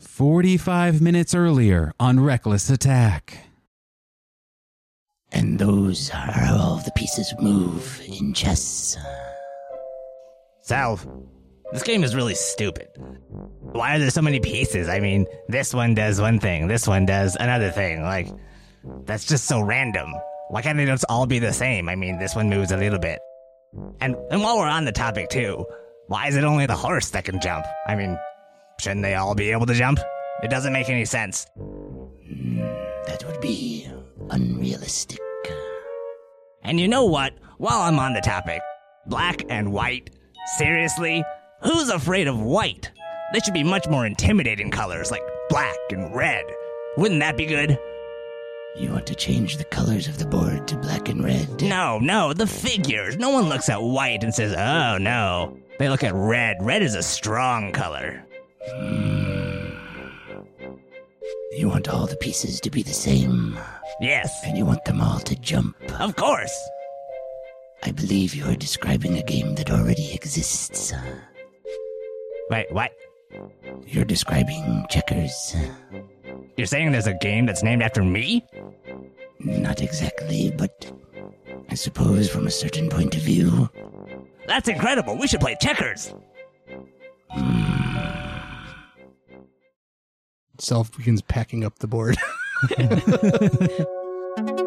45 minutes earlier on Reckless Attack. And those are how all the pieces move in chess. Salve, this game is really stupid. Why are there so many pieces? I mean, this one does one thing, this one does another thing. Like, that's just so random. Why can't they just all be the same? I mean, this one moves a little bit. And and while we're on the topic too, why is it only the horse that can jump? I mean, shouldn't they all be able to jump? It doesn't make any sense. Hmm, that would be unrealistic. And you know what? While I'm on the topic, black and white, seriously? Who's afraid of white? They should be much more intimidating colors like black and red. Wouldn't that be good? You want to change the colors of the board to black and red? No, no, the figures. No one looks at white and says, oh no. They look at red. Red is a strong color. You want all the pieces to be the same, Yes, and you want them all to jump. of course. I believe you are describing a game that already exists. Wait, what? You're describing checkers. You're saying there's a game that's named after me? Not exactly, but I suppose from a certain point of view. That's incredible. We should play checkers. Hmm. Self begins packing up the board.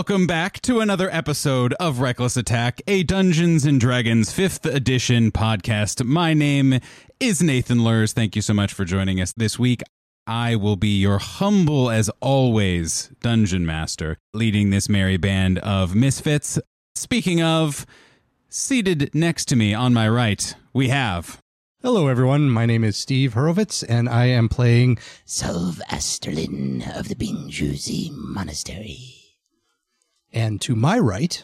Welcome back to another episode of Reckless Attack, a Dungeons and Dragons 5th edition podcast. My name is Nathan Lurs. Thank you so much for joining us this week. I will be your humble as always dungeon master, leading this merry band of misfits. Speaking of, seated next to me on my right, we have Hello, everyone. My name is Steve Horowitz, and I am playing. Salve Asterlin of the Bingjuzi Monastery. And to my right,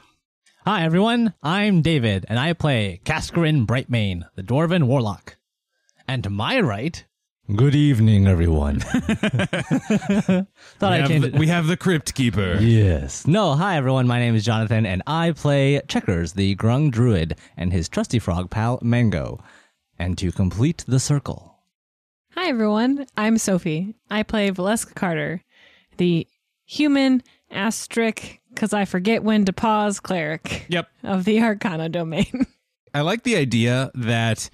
Hi everyone, I'm David, and I play Cascarin Brightmane, the Dwarven Warlock. And to my right, Good evening, everyone. thought we I'd have, change the, it. we have the Crypt Keeper. yes. no, hi everyone, my name is Jonathan, and I play Checkers, the Grung Druid, and his trusty frog pal Mango. And to complete the circle, Hi, everyone. I'm Sophie. I play Valeska Carter, the human asterisk, because I forget when to pause cleric Yep. of the Arcana domain. I like the idea that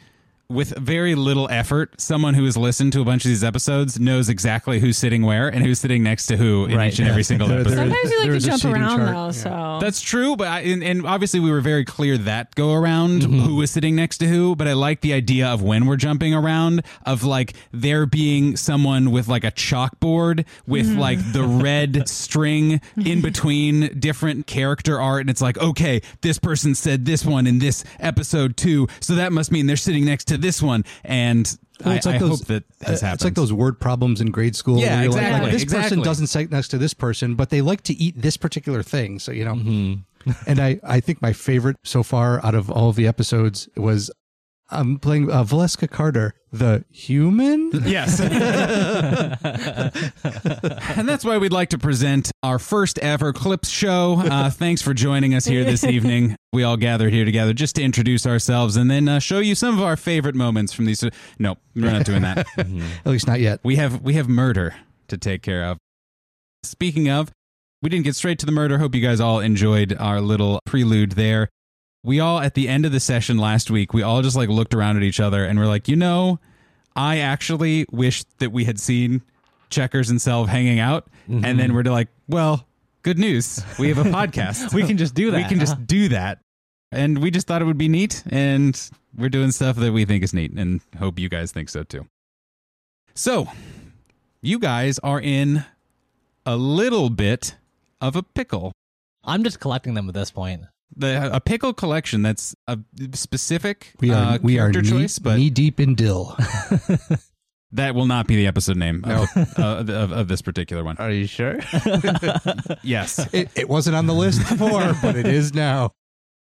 with very little effort, someone who has listened to a bunch of these episodes knows exactly who's sitting where and who's sitting next to who in Right. each and every single episode. Sometimes we like to jump around, chart. though, Yeah. so. That's true, but I, and, and obviously we were very clear that go around who was sitting next to who. But I like the idea of when we're jumping around of like there being someone with like a chalkboard with mm. like the red string in between different character art, and it's like okay, this person said this one in this episode too, so that must mean they're sitting next to this one, and Well, I, it's like I those- hope that uh, has happened. it's like those word problems in grade school. Yeah, where you're like, exactly, "Oh, this exactly. person doesn't sit next to this person, but they like to eat this particular thing. So you know. Mm-hmm. and I, I think my favorite so far out of all of the episodes was I'm playing uh, Valeska Carter, the human. Yes. and that's why we'd like to present our first ever Clips show. Uh, thanks for joining us here this evening. We all gathered here together just to introduce ourselves and then uh, show you some of our favorite moments from these. No, we're not doing that. At least not yet. we have we have murder to take care of. Speaking of, we didn't get straight to the murder. Hope you guys all enjoyed our little prelude there. We all at the end of the session last week, we all just like looked around at each other and we're like, you know, I actually wish that we had seen Checkers and Self hanging out, and then mm-hmm. we're like, well, good news, we have a podcast. we can just do that. We can just do that. And we just thought it would be neat, and we're doing stuff that we think is neat, and hope you guys think so too. So, you guys are in a little bit of a pickle. I'm just collecting them at this point. The a pickle collection that's a specific We are uh, we are character knee, choice, but knee deep in dill. that will not be the episode name of, uh, of, of this particular one. Are you sure? Yes. it, it wasn't on the list before, but it is now.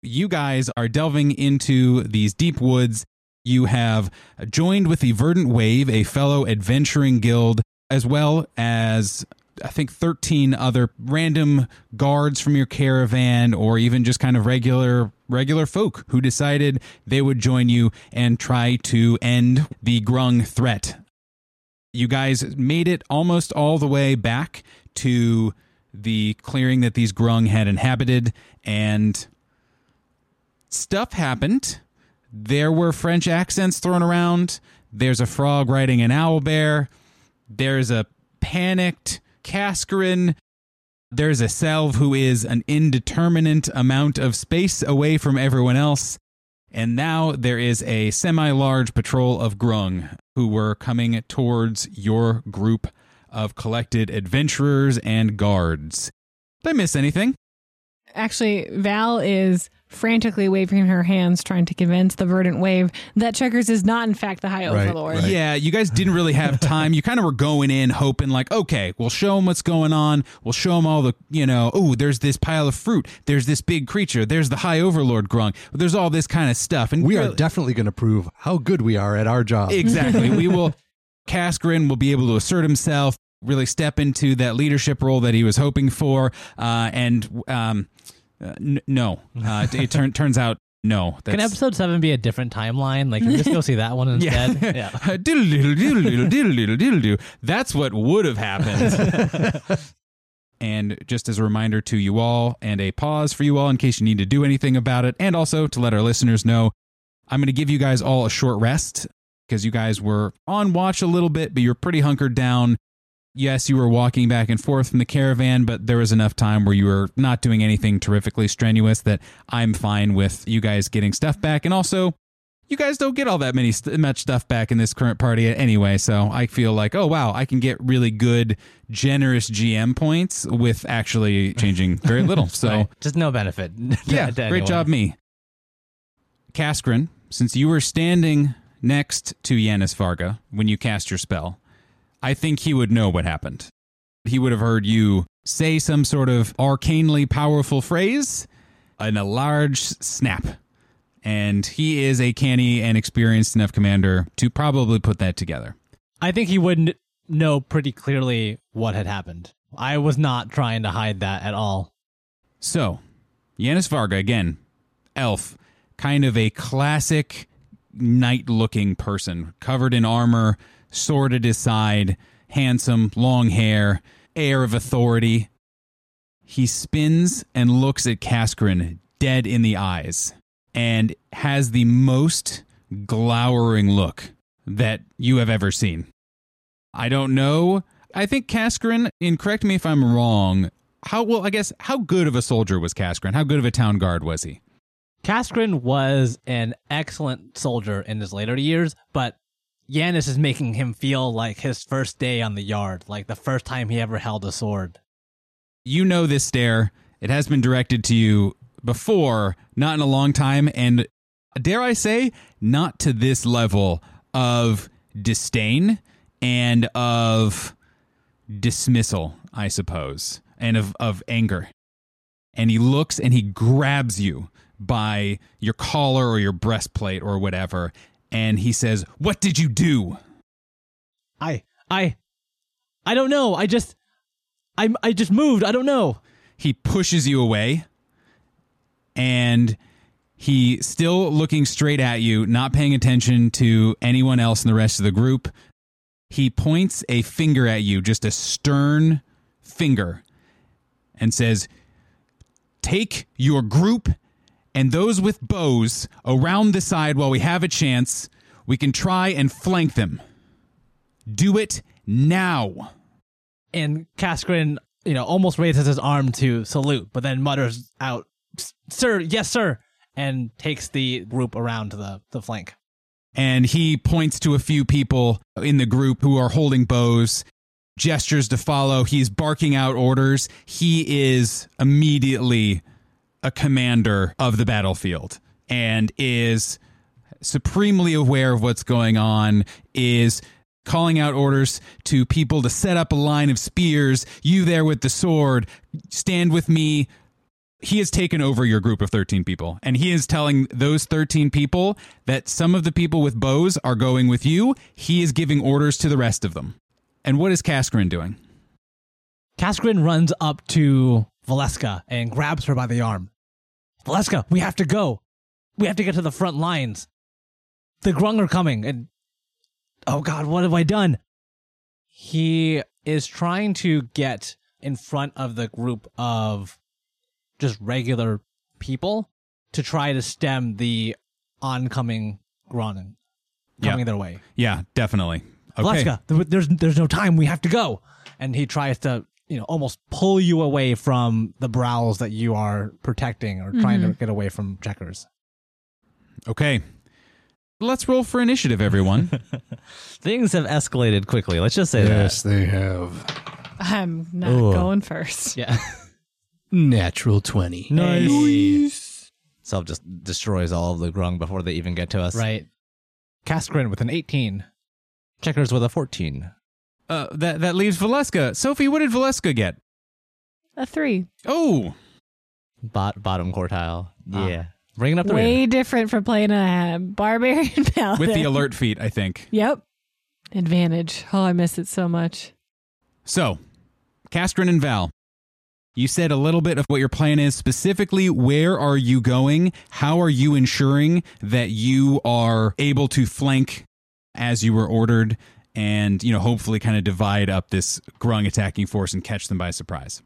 You guys are delving into these deep woods. You have joined with the Verdant Wave, a fellow adventuring guild, as well as I think 13 other random guards from your caravan or even just kind of regular regular folk who decided they would join you and try to end the grung threat. You guys made it almost all the way back to the clearing that these grung had inhabited and stuff happened. There were French accents thrown around. There's a frog riding an owl bear. There's a panicked Cascarin. There's a Selv who is an indeterminate amount of space away from everyone else. And now there is a semi large patrol of Grung who were coming towards your group of collected adventurers and guards. Did I miss anything? Actually, Val is frantically waving her hands, trying to convince the Verdant Wave that Checkers is not, in fact, the High Right, Overlord. right. Yeah, you guys didn't really have time. You kind of were going in hoping, like, okay, we'll show them what's going on. We'll show them all the, you know, oh, there's this pile of fruit. There's this big creature. There's the High Overlord Grung. There's all this kind of stuff. And We are definitely going to prove how good we are at our job. Exactly. we will. Cascarin will be able to assert himself, really step into that leadership role that he was hoping for. Uh, and um, uh, n- no, uh, it, it turn, turns out no. Can episode seven be a different timeline? Like, just go see that one instead? Yeah. diddle diddle do. That's what would have happened. and just as a reminder to you all, and a pause for you all in case you need to do anything about it, and also to let our listeners know, I'm going to give you guys all a short rest because you guys were on watch a little bit, but you're pretty hunkered down. Yes, you were walking back and forth from the caravan, but there was enough time where you were not doing anything terrifically strenuous that I'm fine with you guys getting stuff back. And also, you guys don't get all that many st- much stuff back in this current party anyway. So I feel like, oh wow, I can get really good, generous GM points with actually changing very little. So Right. just no benefit. yeah, great anyone. job, me. Kaskrin, since you were standing next to Yanis Varga when you cast your spell, I think he would know what happened. He would have heard you say some sort of arcanely powerful phrase and a large snap. And he is a canny and experienced enough commander to probably put that together. I think he would know pretty clearly what had happened. I was not trying to hide that at all. So, Yanis Varga, again, elf, kind of a classic knight looking person, covered in armor, sword at his side, handsome, long hair, air of authority. He spins and looks at Kaskrin dead in the eyes and has the most glowering look that you have ever seen. I don't know. I think Kaskrin, and correct me if I'm wrong, how well, I guess, how good of a soldier was Kaskrin? How good of a town guard was he? Kaskrin was an excellent soldier in his later years, but Yanis is making him feel like his first day on the yard, like the first time he ever held a sword. You know this stare. It has been directed to you before, not in a long time, and dare I say, not to this level of disdain and of dismissal, I suppose, and of, of anger. And he looks and he grabs you by your collar or your breastplate or whatever, and he says, What did you do? I, I, I don't know. I just, I, I just moved. I don't know. he pushes you away and he still looking straight at you not paying attention to anyone else in the rest of the group he points a finger at you just a stern finger and says take your group and those with bows around the side while we have a chance we can try and flank them. Do it now. And Kaskrin, you know, almost raises his arm to salute, but then mutters out, "Sir, yes, sir," and takes the group around the the flank. and he points to a few people in the group who are holding bows gestures to follow. He's barking out orders. He is immediately a commander of the battlefield and is supremely aware of what's going on is calling out orders to people to set up a line of spears. You there with the sword stand with me. He has taken over your group of 13 people and he is telling those 13 people that some of the people with bows are going with you. He is giving orders to the rest of them. And what is Kaskrin doing? Kaskrin runs up to Valeska and grabs her by the arm. Valeska, we have to go. We have to get to the front lines. The Grung are coming, and oh god, what have I done? He is trying to get in front of the group of just regular people to try to stem the oncoming Grung coming Yeah. their way. yeah definitely okay Valeska, there's there's no time. We have to go. And he tries to, you know, almost pull you away from the brows that you are protecting or trying to mm-hmm. get away from checkers. okay let's roll for initiative everyone Things have escalated quickly. Let's just say Yes, they have. I'm not Ooh. going first. Yeah. Natural 20. that. Nice. Self just destroys all of the grung before they even get to us. right. Kaskrin with an 18. Checkers with a 14. Uh, that that leaves Valeska Sophie what did Valeska get A three. oh Bot- bottom quartile. Ah. Yeah. Bringing up the Way rear. different from playing a barbarian paladin. with the alert feat I think Yep. Advantage. Oh, I miss it so much. So, Castrin and Val, you said a little bit of what your plan is. Specifically, where are you going? How are you ensuring that you are able to flank as you were ordered and, you know, hopefully kind of divide up this grung attacking force and catch them by surprise?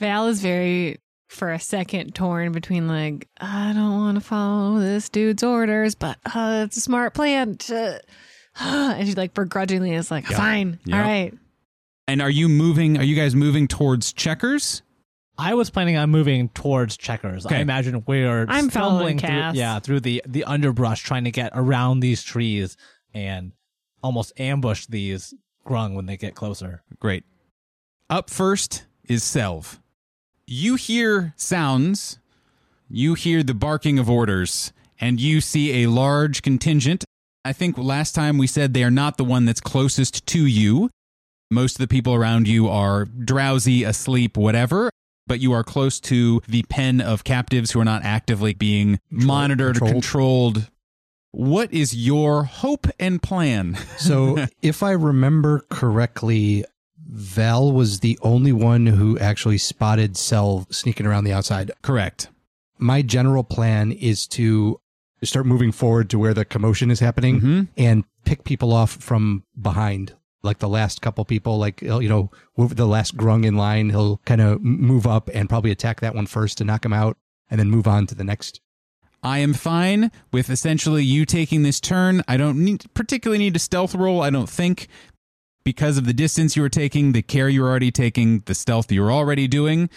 Val is very, for a second, torn between like, I don't want to follow this dude's orders, but uh, it's a smart plan. To, and she like begrudgingly is like, fine, Yep. all right. And are you moving? Are you guys moving towards checkers? I was planning on moving towards checkers. Okay. I imagine we're I'm following stumbling through, yeah, through the, the underbrush trying to get around these trees and almost ambush these grung when they get closer. Great. Up first is Selv. You hear sounds, you hear the barking of orders, and you see a large contingent. I think last time we said they are not the one that's closest to you. Most of the people around you are drowsy, asleep, whatever, but you are close to the pen of captives who are not actively being monitored or controlled. What is your hope and plan? So, if I remember correctly, Val was the only one who actually spotted Cell sneaking around the outside. Correct. My general plan is to start moving forward to where the commotion is happening Mhm. and pick people off from behind. Like the last couple people, like, you know, the last grung in line, he'll kind of move up and probably attack that one first to knock him out and then move on to the next. I am fine with essentially you taking this turn. I don't need, particularly need a stealth roll, I don't think, because of the distance you were taking, the care you were already taking, the stealth you were already doing.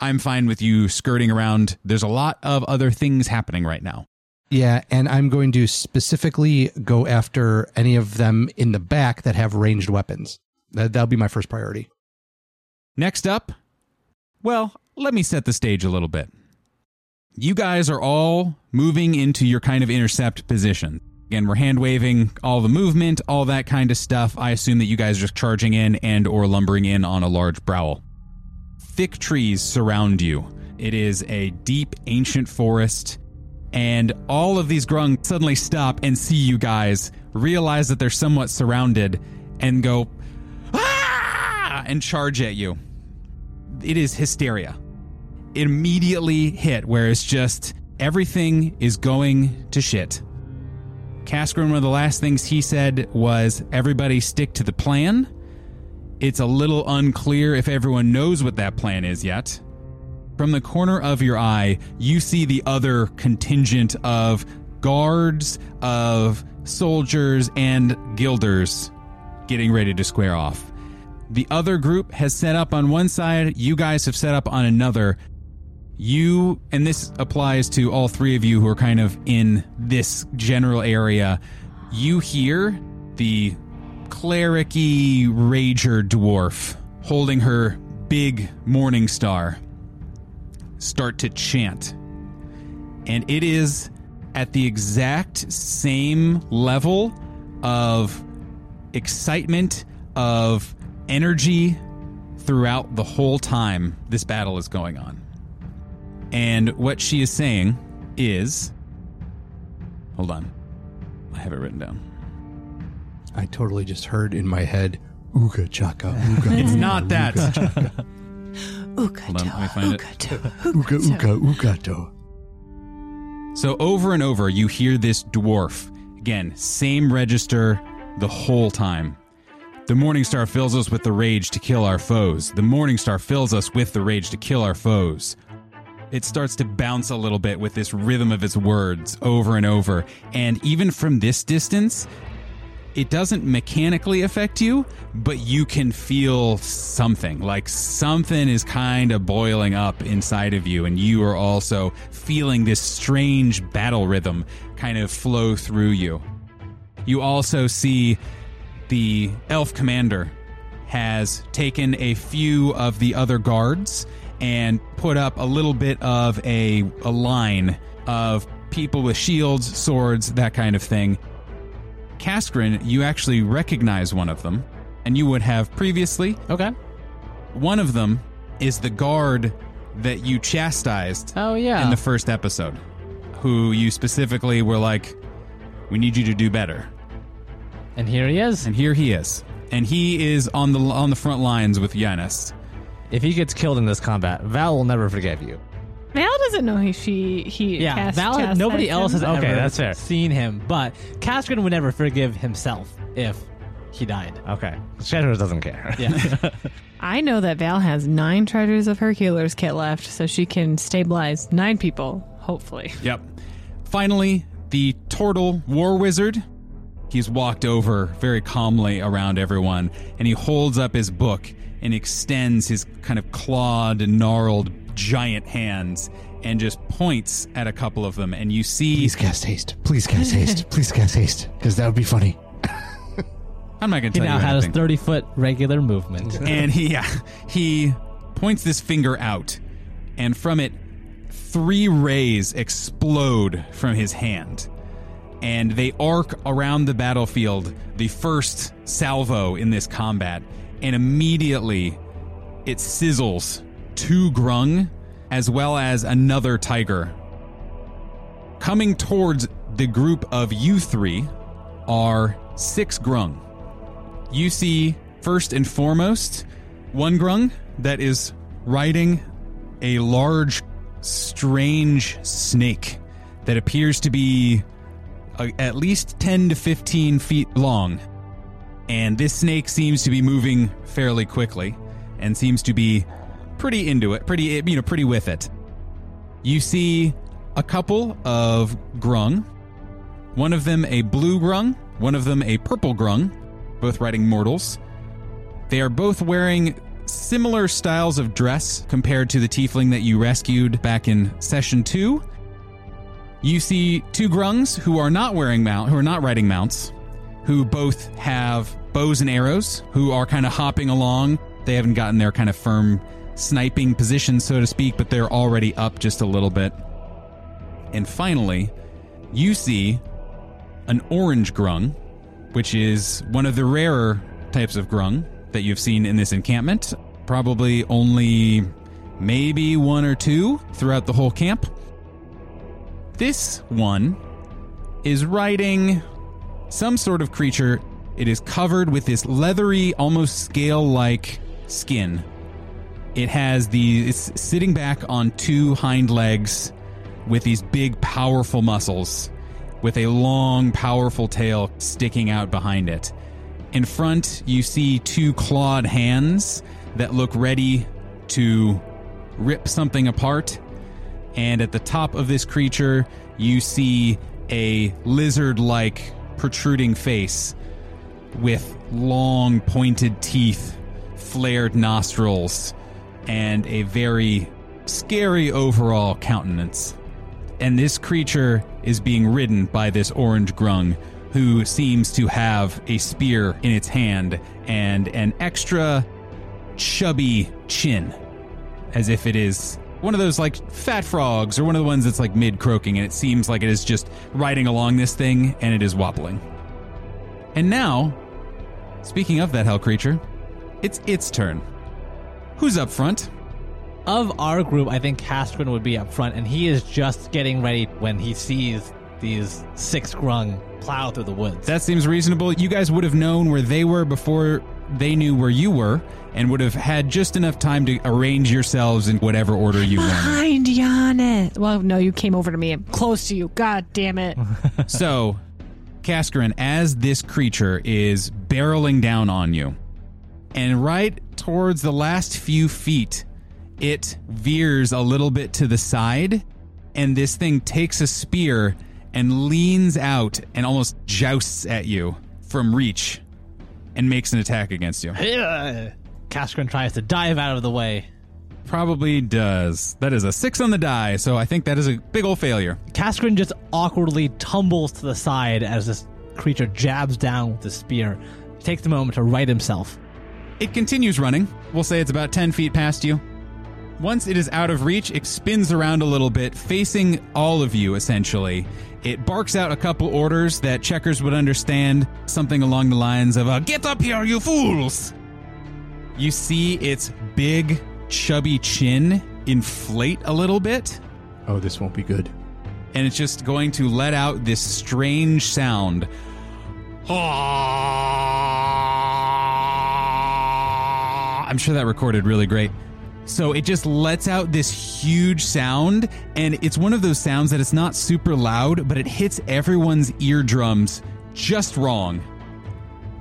I'm fine with you skirting around. There's a lot of other things happening right now. Yeah, and I'm going to specifically go after any of them in the back that have ranged weapons. That, that'll be my first priority. Next up, well, let me set the stage a little bit. You guys are all moving into your kind of intercept position. Again, we're hand waving all the movement, all that kind of stuff. I assume that you guys are just charging in and or lumbering in on a large browl. Thick trees surround you. It is a deep ancient forest, and all of these grung suddenly stop and see you guys, realize that they're somewhat surrounded, and go ah! and charge at you. It is hysteria. Immediately hit where it's just everything is going to shit. Kaskrin, one of the last things he said was, Everybody stick to the plan. It's a little unclear if everyone knows what that plan is yet. From the corner of your eye, you see the other contingent of guards, of soldiers, and guilders getting ready to square off. The other group has set up on one side, you guys have set up on another. You, and this applies to all three of you who are kind of in this general area, you hear the clericy rager dwarf holding her big morning star start to chant. And it is at the exact same level of excitement, of energy throughout the whole time this battle is going on. And what she is saying is Hold on. I have it written down. I totally just heard in my head, ooga chaka, ooga. It's not that. Ugato, Hold on, let me find it. Ugato, ooga, Ugato. ooga, oogato. So over and over, you hear this dwarf. Again, same register the whole time. The Morning Star fills us with the rage to kill our foes. The Morning Star fills us with the rage to kill our foes. It starts to bounce a little bit with this rhythm of its words over and over. And even from this distance, it doesn't mechanically affect you, but you can feel something. Like something is kind of boiling up inside of you, and you are also feeling this strange battle rhythm kind of flow through you. You also see the elf commander has taken a few of the other guards and put up a little bit of a, a line of people with shields, swords, that kind of thing. Kaskrin, you actually recognize one of them, and you would have previously. Okay. One of them is the guard that you chastised Oh yeah. in the first episode, who you specifically were like, "We need you to do better." and here he is. And here he is, and he is on the on the front lines with Yanis. If he gets killed in this combat, Val will never forgive you. Val doesn't know he she he Yeah, cast, Val. chastised Nobody else has him. Okay, ever that's fair. seen him, but Kaskrin would never forgive himself if he died. Okay. Shadows doesn't care. Yeah. I know that Val has nine treasures of Hercules kit left, so she can stabilize nine people. Hopefully, Yep. Finally, the turtle war wizard. He's walked over very calmly around everyone, and he holds up his book and extends his kind of clawed, gnarled, giant hands and just points at a couple of them. And you see, Please cast haste. Please cast haste. Please cast haste. Because that would be funny. I'm not going to tell now you has anything. 30 foot regular movement. and he yeah, he points this finger out, and from it, three rays explode from his hand, and they arc around the battlefield. The first salvo in this combat, and immediately it sizzles two grung as well as another tiger. Coming towards the group of you three are six grung you see first and foremost one grung that is riding a large, strange snake that appears to be uh, at least 10 to 15 feet long. And this snake seems to be moving fairly quickly and seems to be pretty into it, pretty, you know, pretty with it. You see a couple of grung, one of them a blue grung, one of them a purple grung, both riding mortals. They are both wearing similar styles of dress compared to the tiefling that you rescued back in session 2. You see two grungs who are not wearing mount who are not riding mounts, who both have bows and arrows, who are kind of hopping along. They haven't gotten their kind of firm sniping position so to speak, but they're already up just a little bit. And finally, you see an orange grung, which is one of the rarer types of grung that you've seen in this encampment. Probably only maybe one or two throughout the whole camp. This one is riding some sort of creature. It is covered with this leathery, almost scale like skin. It has the it's sitting back on two hind legs with these big powerful muscles with a long powerful tail sticking out behind it. In front, you see two clawed hands that look ready to rip something apart. And at the top of this creature, you see a lizard like protruding face with long pointed teeth, flared nostrils, and a very scary overall countenance. And this creature is being ridden by this orange grung who seems to have a spear in its hand and an extra chubby chin, as if it is one of those like fat frogs or one of the ones that's like mid croaking, and it seems like it is just riding along this thing and it is wobbling. And now, speaking of that hell creature, it's its turn. Who's up front? of our group, I think Caskrin would be up front, and he is just getting ready when he sees these six grung plow through the woods. That seems reasonable. You guys would have known where they were before they knew where you were and would have had just enough time to arrange yourselves in whatever order you wanted. Behind Yanis. Well, no, you came over to me. I'm close to you. God damn it. so, Kaskarin, as this creature is barreling down on you, and right towards the last few feet, it veers a little bit to the side, and this thing takes a spear and leans out and almost jousts at you from reach and makes an attack against you. Caskrin tries to dive out of the way. Probably does. That is a six on the die, so I think that is a big old failure. Caskrin just awkwardly tumbles to the side as this creature jabs down with the spear. He takes a moment to right himself. It continues running. We'll say it's about 10 feet past you. Once it is out of reach, it spins around a little bit, facing all of you essentially. It barks out a couple orders that checkers would understand, something along the lines of, uh, Get up here, you fools! You see its big, chubby chin inflate a little bit, Oh, this won't be good. and it's just going to let out this strange sound. I'm sure that recorded really great. So it just lets out this huge sound, and it's one of those sounds that it's not super loud, but it hits everyone's eardrums just wrong.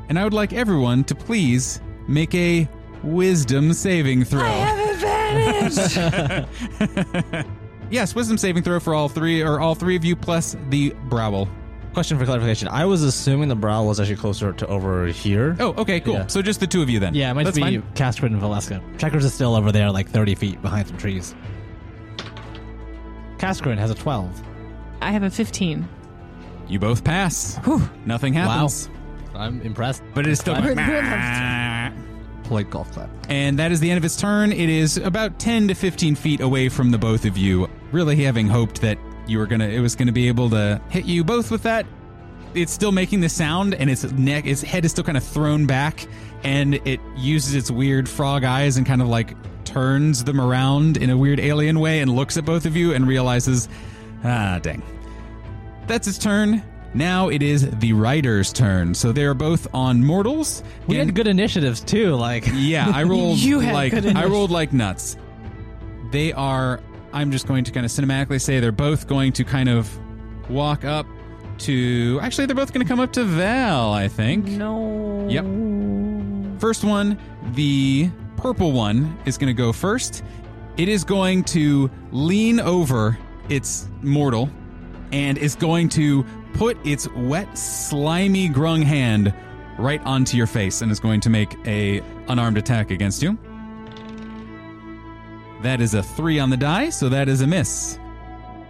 And I would like everyone to please make a wisdom saving throw. I have advantage. yes, wisdom saving throw for all three, or all three of you plus the Browel. Question for clarification. I was assuming the brow was actually closer to over here. Oh, okay, cool. Yeah. So just the two of you then. Yeah, it might That's be fine. Caskrin and Valeska. Checkers is still over there, like 30 feet behind some trees. Caskrin has a 12. I have a 15. You both pass. Nothing happens. I'm impressed. But it is still. Polite golf clap. And that is the end of its turn. It is about 10 to 15 feet away from the both of you. Really having hoped that you were gonna it was gonna be able to hit you both with that. It's still making the sound and its neck its head is still kind of thrown back and it uses its weird frog eyes and kind of like turns them around in a weird alien way and looks at both of you and realizes, ah dang. That's its turn. Now it is the rider's turn. So they are both on mortals. We had good initiatives too. Like, yeah, I rolled You had like good I rolled like nuts. They are I'm just going to kind of cinematically say they're both going to kind of walk up to Actually, they're both going to come up to Val, I think. No. Yep. First one, the purple one is going to go first. It is going to lean over its mortal and is going to put its wet, slimy grung hand right onto your face and is going to make a unarmed attack against you. That is a 3 on the die, so that is a miss.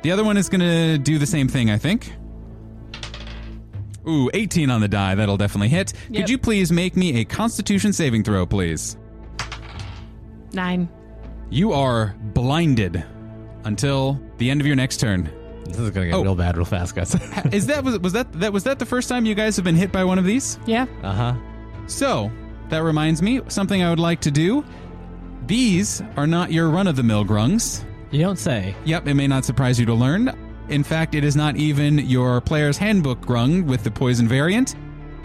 The other one is going to do the same thing, I think. Ooh, 18 on the die. That'll definitely hit. Yep. Could you please make me a constitution saving throw, please? Nine. You are blinded until the end of your next turn. This is gonna get Oh. real bad real fast, guys. Is that was, was that that was that the first time you guys have been hit by one of these? Yeah. uh huh. So, that reminds me something I would like to do. These are not your run of the mill grungs. you don't say. Yep, it may not surprise you to learn. In fact, it is not even your player's handbook grung with the poison variant.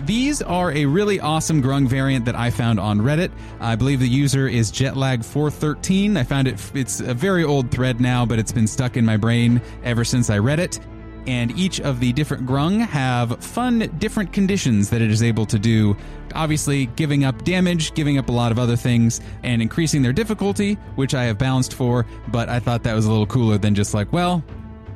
These are a really awesome grung variant that I found on Reddit. I believe the user is Jetlag413. I found it, it's a very old thread now, but it's been stuck in my brain ever since I read it. And each of the different grung have fun, different conditions that it is able to do. Obviously, giving up damage, giving up a lot of other things, and increasing their difficulty, which I have balanced for. But I thought that was a little cooler than just like, well,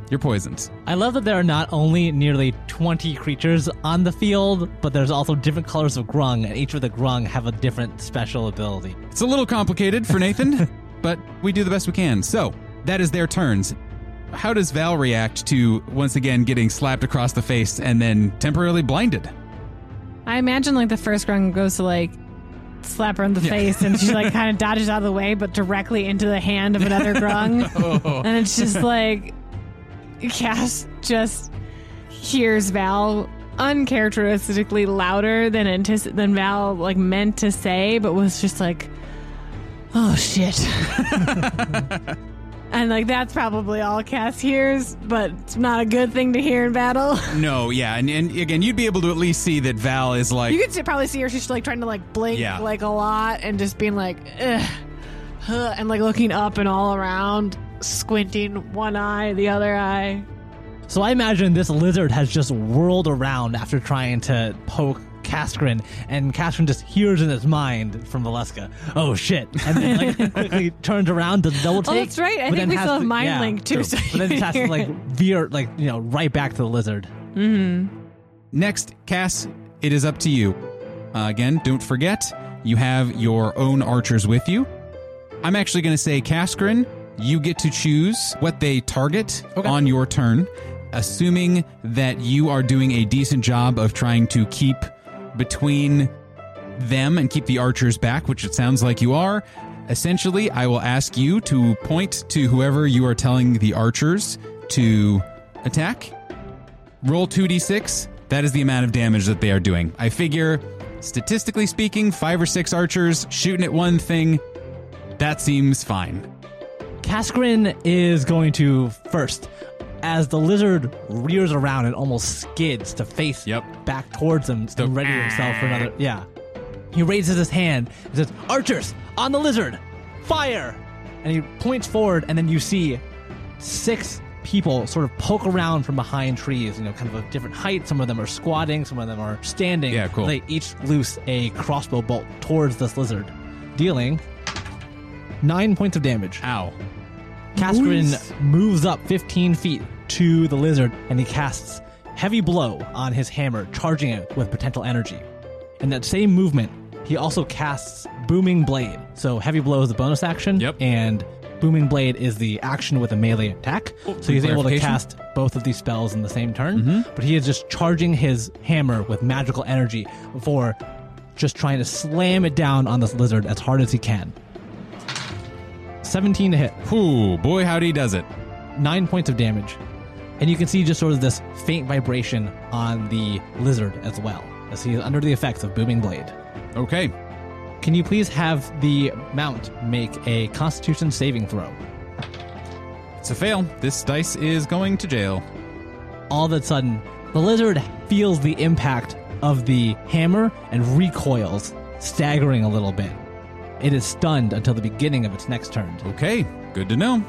you're poisoned. I love that there are not only nearly 20 creatures on the field, but there's also different colors of grung, and each of the grung have a different special ability. It's a little complicated for Nathan, but we do the best we can. So, that is their turns. How does Val react to once again getting slapped across the face and then temporarily blinded? I imagine like the first grung goes to like slap her in the face and she like kind of dodges out of the way, but directly into the hand of another grung. Oh. And it's just like Cass just hears Val uncharacteristically louder than antici- than Val like meant to say, but was just like, oh shit. and like that's probably all Cass hears, but it's not a good thing to hear in battle. No, yeah, and, and again, you'd be able to at least see that Val is like, You could see, probably see her. She's like trying to like blink Yeah. like a lot and just being like, Ugh, huh, and like looking up and all around, squinting one eye, the other eye. So I imagine this lizard has just whirled around after trying to poke Kaskrin, and Kaskrin just hears in his mind from Valeska, "Oh shit!" and then like quickly turns around, does a double take. Oh, that's right. I think then we has still have to- mind yeah, link too. true. So But then you just has to like it. veer, like you know, right back to the lizard. Mm-hmm. Next, Cass, it is up to you. Uh, again, don't forget, you have your own archers with you. I'm actually going to say, Kaskrin, you get to choose what they target on your turn, assuming that you are doing a decent job of trying to keep between them and keep the archers back, which it sounds like you are. Essentially, I will ask you to point to whoever you are telling the archers to attack. Roll 2d6. That is the amount of damage that they are doing. I figure, statistically speaking, five or six archers shooting at one thing, that seems fine. Kaskrin is going to first. As the lizard rears around and almost skids to face Yep. back towards him and ready himself for another. Yeah. He raises his hand and says, Archers, on the lizard, fire! And he points forward, and then you see six people sort of poke around from behind trees, you know, kind of a different height. Some of them are squatting, some of them are standing. Yeah, cool. They each loose a crossbow bolt towards this lizard, dealing nine points of damage. Ow. Kaskrin moves up 15 feet to the lizard and he casts Heavy Blow on his hammer, charging it with potential energy. In that same movement, he also casts Booming Blade. So Heavy Blow is the bonus action, Yep. and Booming Blade is the action with a melee attack. Oh, so he's able to cast both of these spells in the same turn, mm-hmm. but he is just charging his hammer with magical energy for just trying to slam it down on this lizard as hard as he can. 17 to hit Whew, boy, howdy does it. nine points of damage. And you can see just sort of this faint vibration on the lizard as well, as he is under the effects of Booming Blade. Okay. Can you please have the mount make a Constitution saving throw? It's a fail. This dice is going to jail. All of a sudden, the lizard feels the impact of the hammer and recoils, staggering a little bit. It is stunned until the beginning of its next turn. Okay, good to know.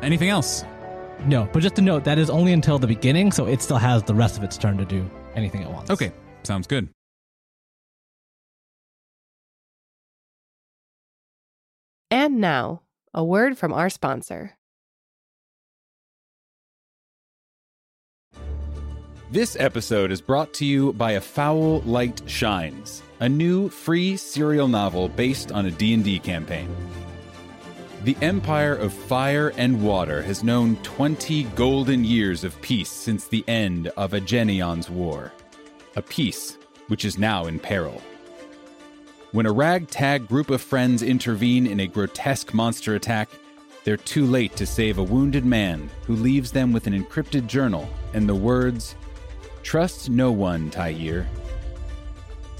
Anything else? No, but just to note, that is only until the beginning, so it still has the rest of its turn to do anything it wants. Okay, sounds good. And now, a word from our sponsor. This episode is brought to you by A Foul Light Shines, a new free serial novel based on a D&D campaign. The Empire of Fire and Water has known 20 golden years of peace since the end of Agenion's War, a peace which is now in peril. When a ragtag group of friends intervene in a grotesque monster attack, they're too late to save a wounded man who leaves them with an encrypted journal and the words, Trust no one, Tyir.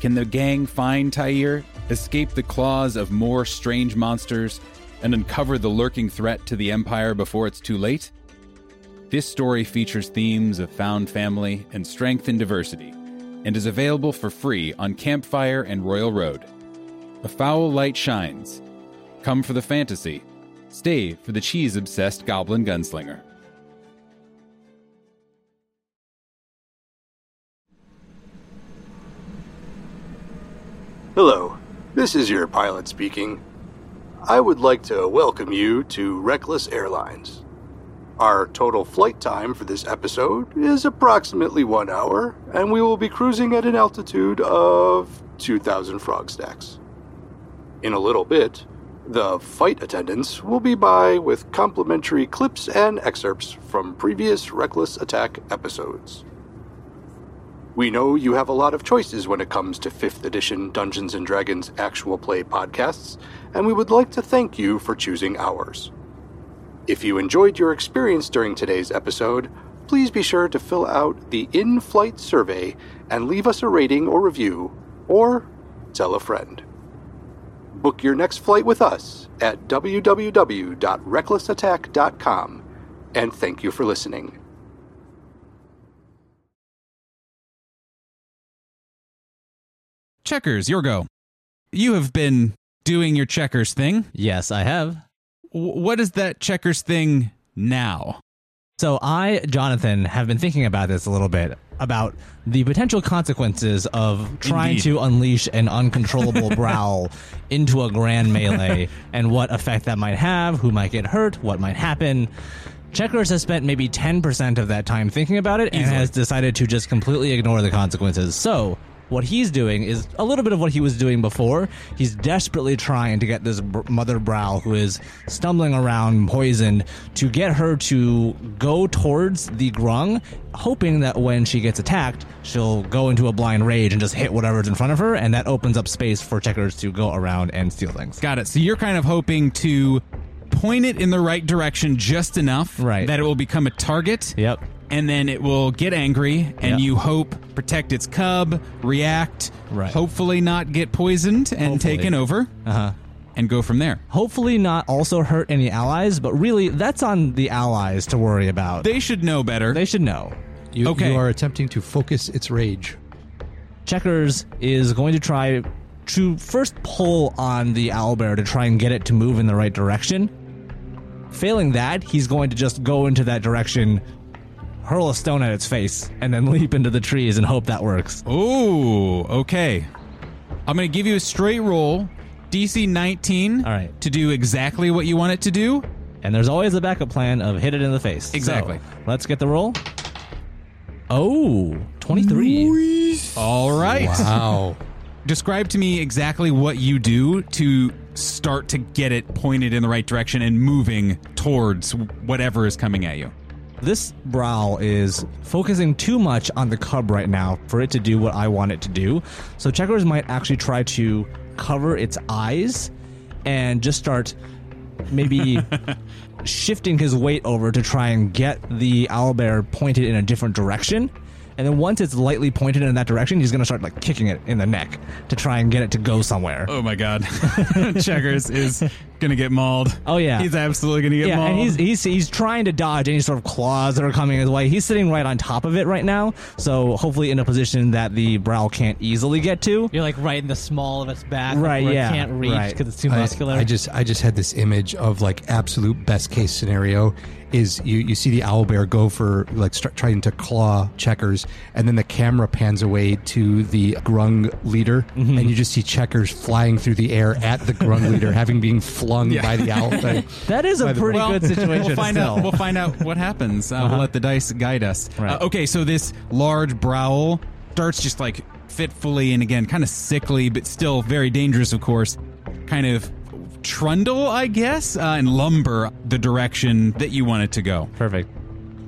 Can the gang find Tyir, escape the claws of more strange monsters, and uncover the lurking threat to the Empire before it's too late? This story features themes of found family and strength in diversity, and is available for free on Campfire and Royal Road. A foul light shines. Come for the fantasy. Stay for the cheese obsessed goblin gunslinger. Hello, this is your pilot speaking. I would like to welcome you to Reckless Airlines. Our total flight time for this episode is approximately one hour, and we will be cruising at an altitude of 2,000 frog stacks. In a little bit, the flight attendants will be by with complimentary clips and excerpts from previous Reckless Attack episodes. We know you have a lot of choices when it comes to 5th edition Dungeons and Dragons actual play podcasts, and we would like to thank you for choosing ours. If you enjoyed your experience during today's episode, please be sure to fill out the in flight survey and leave us a rating or review, or tell a friend. Book your next flight with us at www.recklessattack.com. And thank you for listening. Checkers, your go. You have been doing your checkers thing. Yes, I have. W- what is that checkers thing now? So I, Jonathan, have been thinking about this a little bit about the potential consequences of trying Indeed. to unleash an uncontrollable growl into a grand melee and what effect that might have, who might get hurt, what might happen. Checkers has spent maybe 10% of that time thinking about it and has decided to just completely ignore the consequences. So, what he's doing is a little bit of what he was doing before. He's desperately trying to get this br- mother brow who is stumbling around poisoned to get her to go towards the grung, hoping that when she gets attacked, she'll go into a blind rage and just hit whatever's in front of her, and that opens up space for checkers to go around and steal things. Got it. So you're kind of hoping to point it in the right direction just enough Right. that it will become a target. Yep. And then it will get angry, and Yep. you hope protect its cub, react, Right. hopefully not get poisoned and Hopefully. taken over, Uh huh. and go from there. Hopefully, not also hurt any allies, but really, that's on the allies to worry about. They should know better. They should know. You, Okay. you are attempting to focus its rage. Checkers is going to try to first pull on the owlbear to try and get it to move in the right direction. Failing that, he's going to just go into that direction, hurl a stone at its face, and then leap into the trees and hope that works. Oh, okay. I'm going to give you a straight roll, DC 19, All right. to do exactly what you want it to do. And there's always a backup plan of hit it in the face. Exactly. So, let's get the roll. Oh, 23. All right. Wow. Describe to me exactly what you do to start to get it pointed in the right direction and moving towards whatever is coming at you. This brow is focusing too much on the cub right now for it to do what I want it to do. So checkers might actually try to cover its eyes and just start maybe shifting his weight over to try and get the owlbear pointed in a different direction. And then once it's lightly pointed in that direction, he's going to start like kicking it in the neck to try and get it to go somewhere. Oh my god. Checkers is going to get mauled. Oh, yeah. He's absolutely going to get yeah, mauled. and he's he's he's trying to dodge any sort of claws that are coming his way. He's sitting right on top of it right now, so hopefully in a position that the brow can't easily get to. You're like right in the small of its back, Right, Where yeah, it can't reach right. because it's too I- muscular. I, just I just had this image of like absolute best case scenario is you you see the owl bear go for like start trying to claw checkers and then the camera pans away to the grung leader Mm-hmm. and you just see checkers flying through the air at the grung leader having been flung Yeah. by the owl thing. That is a By the- pretty Well, good situation. We'll find still. out. We'll find out what happens. Uh, We'll let the dice guide us. Right. Uh, okay, so this large browl starts just like fitfully and again kind of sickly, but still very dangerous, of course. Kind of trundle, I guess, uh, and lumber the direction that you want it to go. Perfect.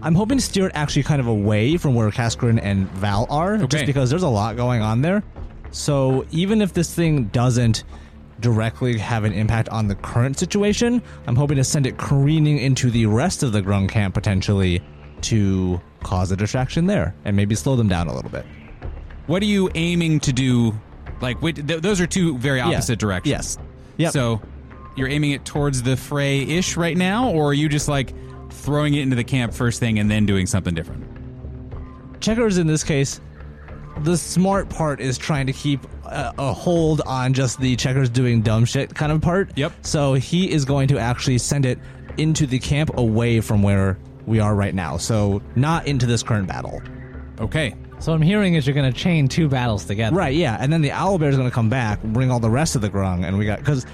I'm hoping to steer it actually kind of away from where Kaskrin and Val are, Okay. just because there's a lot going on there. So even if this thing doesn't directly have an impact on the current situation, I'm hoping to send it careening into the rest of the Grung camp potentially to cause a distraction there and maybe slow them down a little bit. What are you aiming to do? Like, wait, th- those are two very opposite directions. Yes. Yep. So you're aiming it towards the fray ish right now, or are you just like throwing it into the camp first thing and then doing something different? Checkers in this case, the smart part is trying to keep a, a hold on just the checkers doing dumb shit kind of part. Yep. So he is going to actually send it into the camp away from where we are right now. So not into this current battle. Okay. so what I'm hearing is you're going to chain two battles together. Right, yeah. And then the owl bear is going to come back, bring all the rest of the grung, and we got because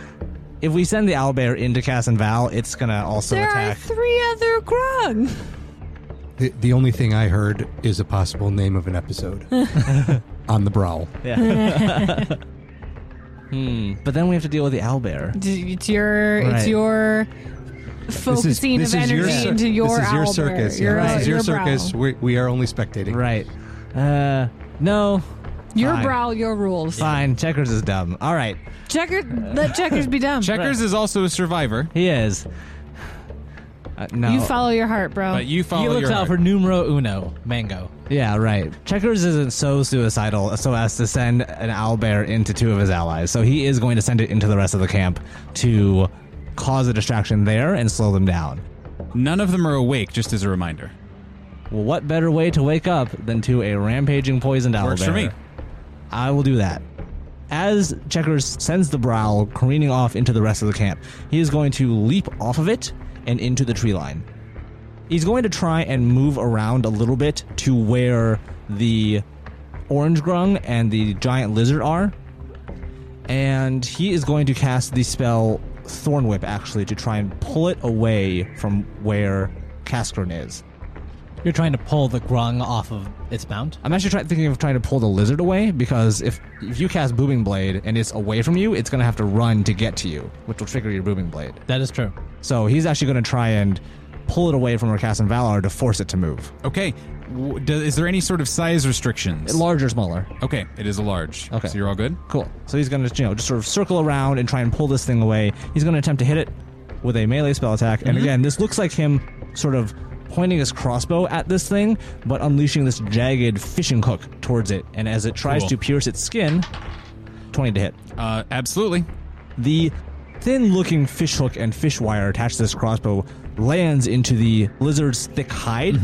if we send the owlbear into Cass and Val, it's going to also there attack. are three other grung. The, the only thing I heard is a possible name of an episode on the Brawl. yeah. hmm. But then we have to deal with the owlbear. It's your it's your focusing of energy cir- into your this is your owlbear, circus. Yeah, your, this is your, brow. circus. We, we are only spectating. Right. Uh, no. Your Fine. brow, your rules. Fine. Checkers is dumb. All right. Checker, let checkers be dumb. Checkers is also a survivor. He is. Uh, no. You follow your heart, bro. But you follow he looks your out heart. for numero uno, mango. Yeah, right. Checkers isn't so suicidal so as to send an owlbear into two of his allies. So he is going to send it into the rest of the camp to cause a distraction there and slow them down. None of them are awake, just as a reminder. Well, what better way to wake up than to a rampaging poisoned owlbear? Works for me. I will do that. As Checkers sends the Browl careening off into the rest of the camp, he is going to leap off of it and into the tree line. He's going to try and move around a little bit to where the orange grung and the giant lizard are. And he is going to cast the spell Thorn Whip actually to try and pull it away from where Cascarin is. You're trying to pull the grung off of its mount. I'm actually try- thinking of trying to pull the lizard away because if if you cast Booming Blade and it's away from you, it's going to have to run to get to you, which will trigger your Booming Blade. That is true. So he's actually going to try and pull it away from Rakas Valar to force it to move. Okay. W- do- Is there any sort of size restrictions? Large or smaller. Okay, it is a large. Okay. So you're all good? Cool. So he's going to you know just sort of circle around and try and pull this thing away. He's going to attempt to hit it with a melee spell attack. And mm-hmm. again, this looks like him sort of pointing his crossbow at this thing, but unleashing this jagged fishing hook towards it. And as it tries Cool. to pierce its skin, 20 to hit. Uh, absolutely. The thin looking fish hook and fish wire attached to this crossbow lands into the lizard's thick hide,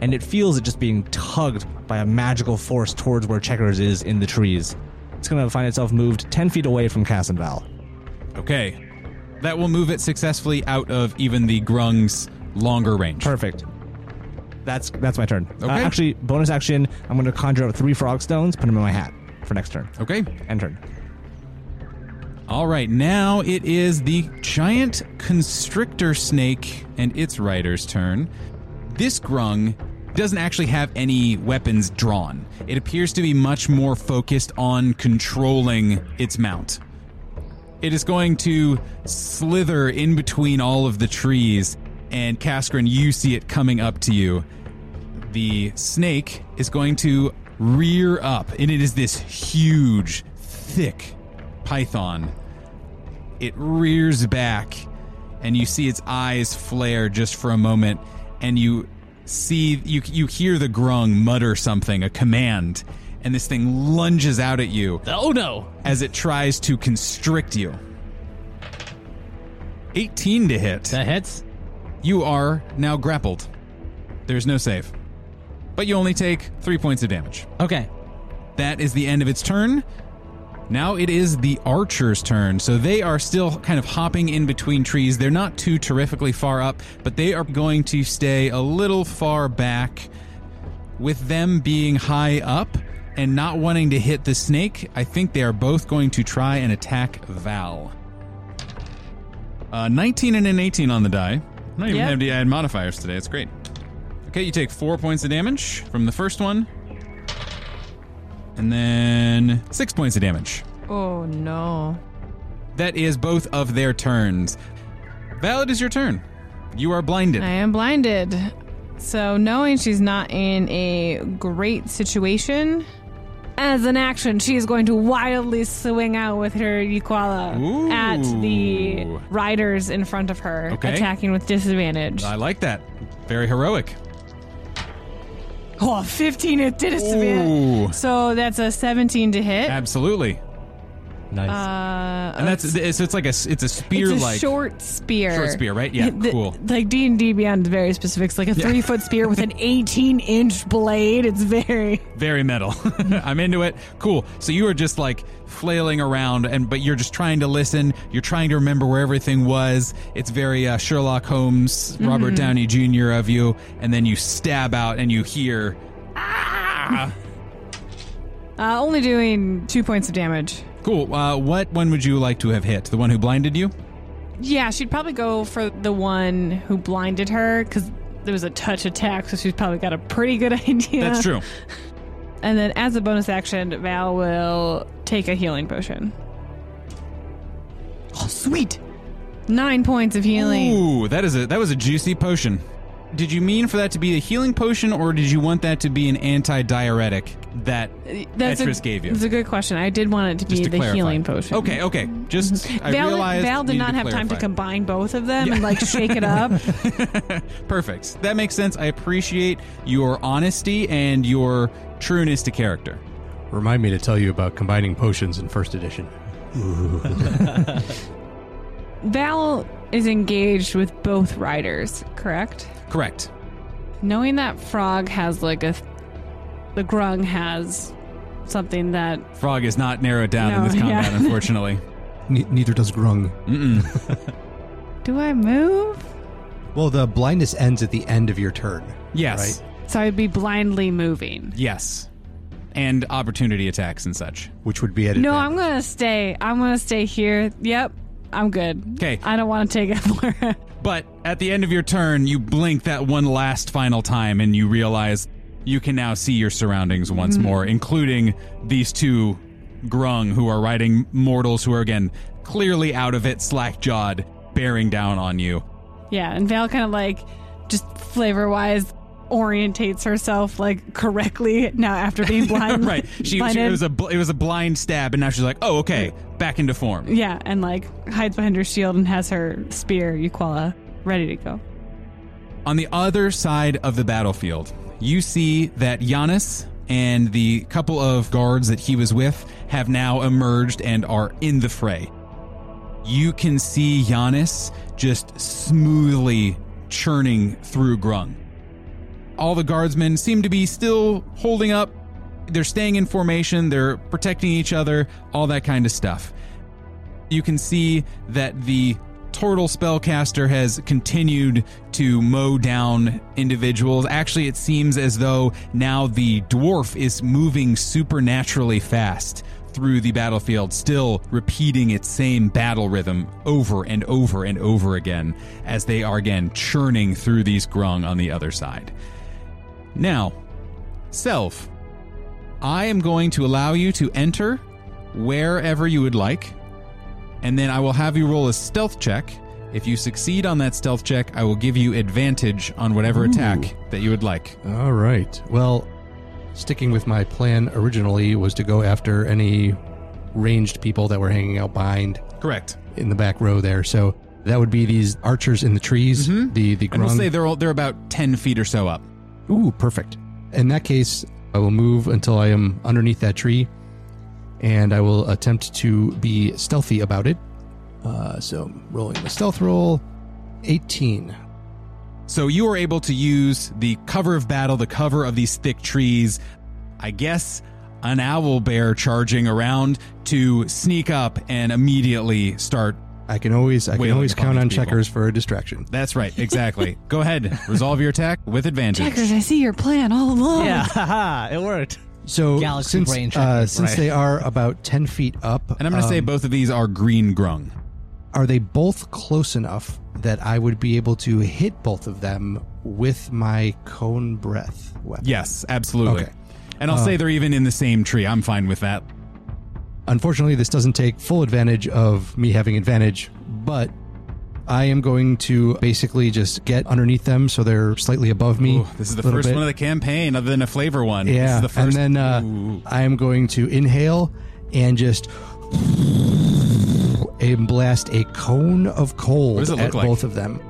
and it feels it just being tugged by a magical force towards where Checkers is in the trees. It's going to find itself moved 10 feet away from Cassenval. Okay. That will move it successfully out of even the grung's longer range. Perfect. That's that's my turn. Uh, actually, bonus action, I'm going to conjure up three frog stones, put them in my hat for next turn. Okay. End turn. All right, now it is the giant constrictor snake and its rider's turn. This grung doesn't actually have any weapons drawn. It appears to be much more focused on controlling its mount. It is going to slither in between all of the trees, and Kaskrin, you see it coming up to you. The snake is going to rear up, and it is this huge, thick python. It rears back, and you see its eyes flare just for a moment, and you see you you hear the grung mutter something, a command, and this thing lunges out at you Oh no! as it tries to constrict you. 18 to hit. That hits. You are now grappled. There's no save. But you only take 3 points of damage. Okay. That is the end of its turn. Now it is the archer's turn. So they are still kind of hopping in between trees. They're not too terrifically far up, but they are going to stay a little far back. With them being high up and not wanting to hit the snake, I think they are both going to try and attack Val. Uh, 19 and an 18 on the die. I'm not even Yep. having to add modifiers today. It's great. Okay, you take four points of damage from the first one. And then six points of damage. oh no. That is both of their turns. Val, is your turn. You are blinded. I am blinded. So, knowing she's not in a great situation, as an action, she is going to wildly swing out with her Yukwala at the riders in front of her, Okay. attacking with disadvantage. I like that. Very heroic. oh, 15 at disadvantage. Ooh, So, that's a 17 to hit. absolutely. Nice. Uh, And that's so it's like a it's a spear it's a like short spear. Short spear, right? Yeah, The- cool. Like D and D Beyond is very specific. It's like a three foot spear with an eighteen inch blade. It's very very metal. I'm into it. Cool. So you are just like flailing around, and but you're just trying to listen. You're trying to remember where everything was. It's very uh, Sherlock Holmes, Robert Downey Jr. of you, and then you stab out, and you hear. Ah! uh, only doing two points of damage. Cool. Uh, what one would you like to have hit? The one who blinded you? Yeah, she'd probably go for the one who blinded her because there was a touch attack, so she's probably got a pretty good idea. That's true. And then as a bonus action, Val will take a healing potion. Oh, sweet! Nine points of healing. Ooh, that is a that was a juicy potion. Did you mean for that to be a healing potion, or did you want that to be an anti-diuretic that That's Etris a, gave you? That's a good question. I did want it to Just be to the clarify. healing potion. Okay, okay. Just I Val, realized Val did not have time to combine both of them and like shake it up. Perfect. That makes sense. I appreciate your honesty and your trueness to character. Remind me to tell you about combining potions in first edition. Val is engaged with both riders, correct? Correct. Knowing that Frog has like a, the Grung has something that Frog is not narrowed down in No, this combat, yeah. unfortunately. Ne- neither does Grung. Mm-mm. do I move? Well, the blindness ends at the end of your turn. Yes. Right? So I'd be blindly moving. Yes. And opportunity attacks and such. Which would be at No. I'm gonna stay. I'm gonna stay here. Yep, I'm good. 'Kay. I don't want to take it more. But at the end of your turn, you blink that one last final time and you realize you can now see your surroundings once mm. more, including these two grung who are riding mortals who are, again, clearly out of it, slack jawed, bearing down on you. yeah, and Val kind of like just flavor wise orientates herself like correctly now after being blind. right. She, she it was a bl- it was a blind stab, and now she's like, oh, okay, back into form. Yeah, and like hides behind her shield and has her spear, Euquala, ready to go. On the other side of the battlefield, you see that Yanis and the couple of guards that he was with have now emerged and are in the fray. You can see Yanis just smoothly churning through Grung. All the guardsmen seem to be still holding up. They're staying in formation, they're protecting each other, all that kind of stuff. You can see that the Turtle spellcaster has continued to mow down individuals. Actually, it seems as though now the dwarf is moving supernaturally fast through the battlefield, still repeating its same battle rhythm over and over and over again as they are again churning through these grung on the other side. Now, Self, I am going to allow you to enter wherever you would like, and then I will have you roll a stealth check. If you succeed on that stealth check, I will give you advantage on whatever attack that you would like. All right. Well, sticking with my plan originally was to go after any ranged people that were hanging out behind Correct. in the back row there. So that would be these archers in the trees. Mm-hmm. The the And we'll say they're all, they're about ten feet or so up. Ooh, perfect. In that case, I will move until I am underneath that tree, and I will attempt to be stealthy about it. Uh, so, rolling the stealth roll, 18. So you are able to use the cover of battle, the cover of these thick trees, I guess an owl bear charging around to sneak up and immediately start. I can always I can always count on people. checkers for a distraction. That's right, exactly. Go ahead, resolve your attack with advantage. Checkers, I see your plan all along. Yeah, haha, it worked. So Galaxy since brain uh, tracking, since right. they are about 10 feet up, And I'm going to say um, both of these are green grung. are they both close enough that I would be able to hit both of them with my cone breath weapon? Yes, absolutely. Okay. And I'll Uh, say they're even in the same tree. I'm fine with that. Unfortunately, this doesn't take full advantage of me having advantage, but I am going to basically just get underneath them so they're slightly above me. Ooh, this is the first bit. one of the campaign, other than a flavor one. This Yeah, is the first. and then uh, I am going to inhale and just and blast a cone of cold What does it at like? both of them.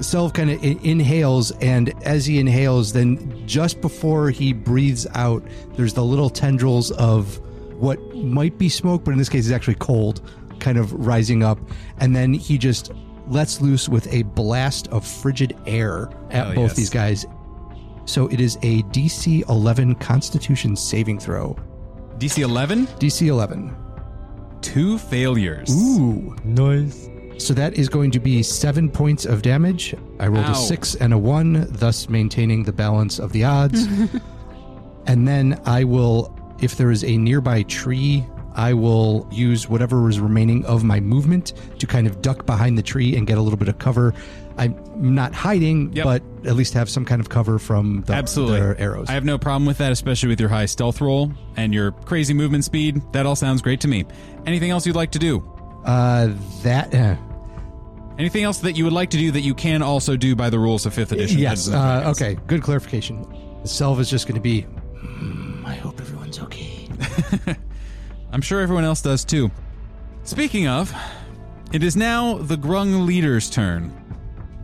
Self kind of inhales, and as he inhales, then just before he breathes out, there's the little tendrils of what might be smoke, but in this case is actually cold, kind of rising up, and then he just lets loose with a blast of frigid air at Hell both yes. these guys. So it is a DC 11 Constitution saving throw. DC 11, DC 11. two failures. Ooh. Nice. So that is going to be seven points of damage. I rolled Ow. a six and a one, thus maintaining the balance of the odds. and then I will, if there is a nearby tree, I will use whatever is remaining of my movement to kind of duck behind the tree and get a little bit of cover. I'm not hiding, Yep. but at least have some kind of cover from the, Absolutely. arrows. I have no problem with that, especially with your high stealth roll and your crazy movement speed. That all sounds great to me. Anything else you'd like to do? Uh, that uh, Anything else that you would like to do that you can also do by the rules of fifth edition? Yes. Uh, okay. Good clarification. Selv is just going to be. Hmm, I hope everyone's okay. I'm sure everyone else does too. Speaking of, it is now the Grung leader's turn.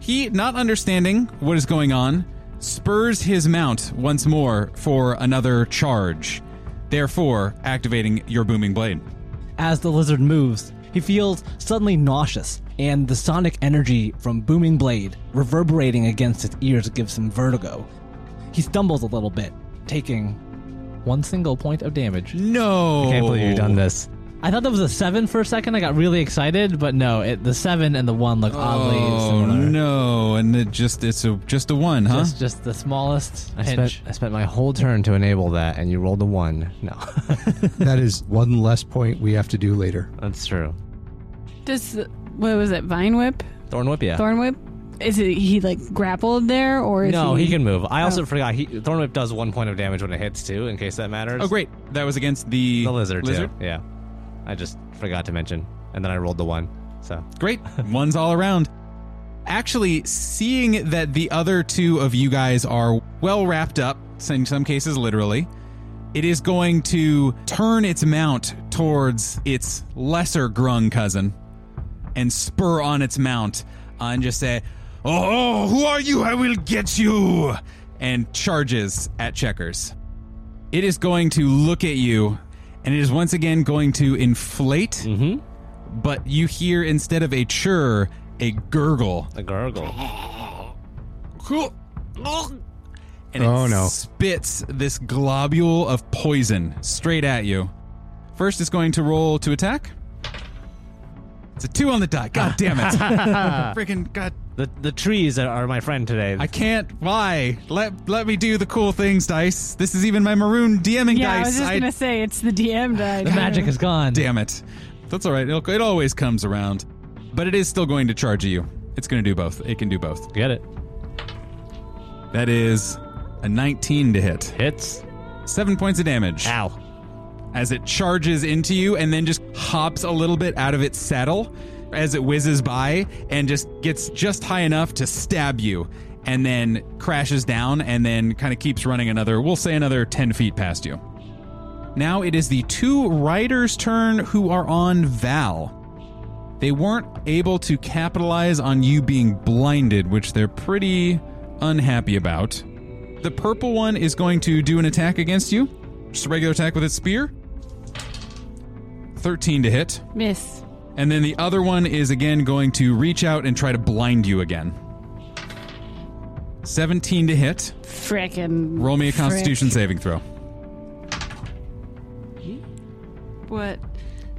He, not understanding what is going on, spurs his mount once more for another charge, therefore activating your booming blade. As the lizard moves, he feels suddenly nauseous, and the sonic energy from Booming Blade reverberating against his ears gives him vertigo. He stumbles a little bit, taking one single point of damage. No. I can't believe you've done this. I thought that was a seven for a second. I got really excited, but no, it, the seven and the one look oddly Oh similar. no! And it just it's a just a one, huh? Just, just the smallest I pinch. spent I spent my whole turn to enable that, and you rolled a one. No, That is one less point we have to do later. that's true. Does what was it? Vine whip, Thorn whip, yeah. thorn whip. Is it he like grappled there or is no, he? he can move. I also Oh. forgot. He, Thorn whip does one point of damage when it hits too, in case that matters. oh great! That was against the The lizard, Lizard. too. Yeah, I just forgot to mention, and then I rolled the one. So Great. Ones all around. Actually, seeing that the other two of you guys are well wrapped up, in some cases literally, it is going to turn its mount towards its lesser grung cousin and spur on its mount uh, and just say, Oh, who are you? I will get you! And charges at Checkers. It is going to look at you and it is once again going to inflate mm-hmm. but you hear instead of a chur, a gurgle. a gurgle. And it Oh, no. spits this globule of poison straight at you. First, it's going to roll to attack. It's a two on the die. God damn it. Freaking God. The the trees are, are my friend today. I can't. Why? Let let me do the cool things, dice. This is even my maroon DMing Yeah, dice. I was just gonna say it's the DM die. the magic is gone. Damn it. That's all right. It'll, it always comes around. But it is still going to charge you. It's going to do both. It can do both. get it. That is a 19 to hit. Hits. Seven points of damage. Ow. As it charges into you and then just hops a little bit out of its saddle as it whizzes by and just gets just high enough to stab you and then crashes down and then kind of keeps running another, we'll say another 10 feet past you. Now it is the two riders' turn who are on Val. They weren't able to capitalize on you being blinded, which they're pretty unhappy about. The purple one is going to do an attack against you. Just a regular attack with its spear. 13 to hit. Miss. And then the other one is again going to reach out and try to blind you again. 17 to hit. Frickin' Roll me a frick. constitution saving throw. What?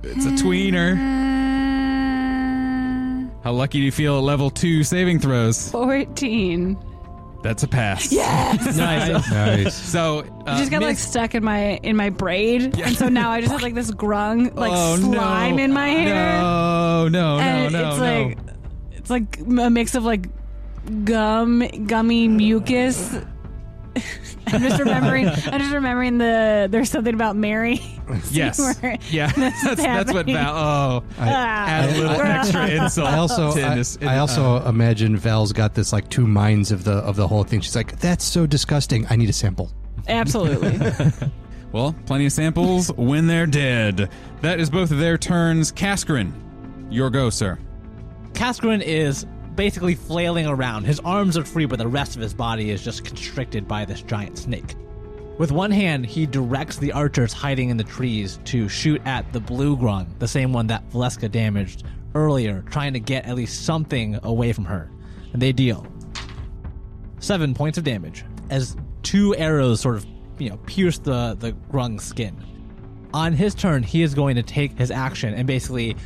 It's a tweener. Uh, How lucky do you feel at level 2 saving throws? Fourteen. That's a pass. Yes. Nice. Nice. So, uh, It just got like miss- stuck in my in my braid, and so now I just have like this grung like Oh, slime no. in my hair. No, no, no, and no, it's no. like it's like a mix of like gum, gummy mucus. I'm just remembering. I'm just remembering the. There's something about Mary. yes. Yeah. That's, that's what. Val. Oh. I, Add a little Ah. extra insult. I also, to I, this- I also imagine Val's got this like two minds of the of the whole thing. She's like, "That's so disgusting. I need a sample." Absolutely. Well, plenty of samples when they're dead. That is both of their turns. Kaskrin, your go, sir. Kaskrin is basically flailing around. His arms are free, but the rest of his body is just constricted by this giant snake. With one hand, he directs the archers hiding in the trees to shoot at the blue grung, the same one that Valeska damaged earlier, trying to get at least something away from her. And they deal seven points of damage as two arrows sort of, you know, pierce the, the grung's skin. On his turn, he is going to take his action and basically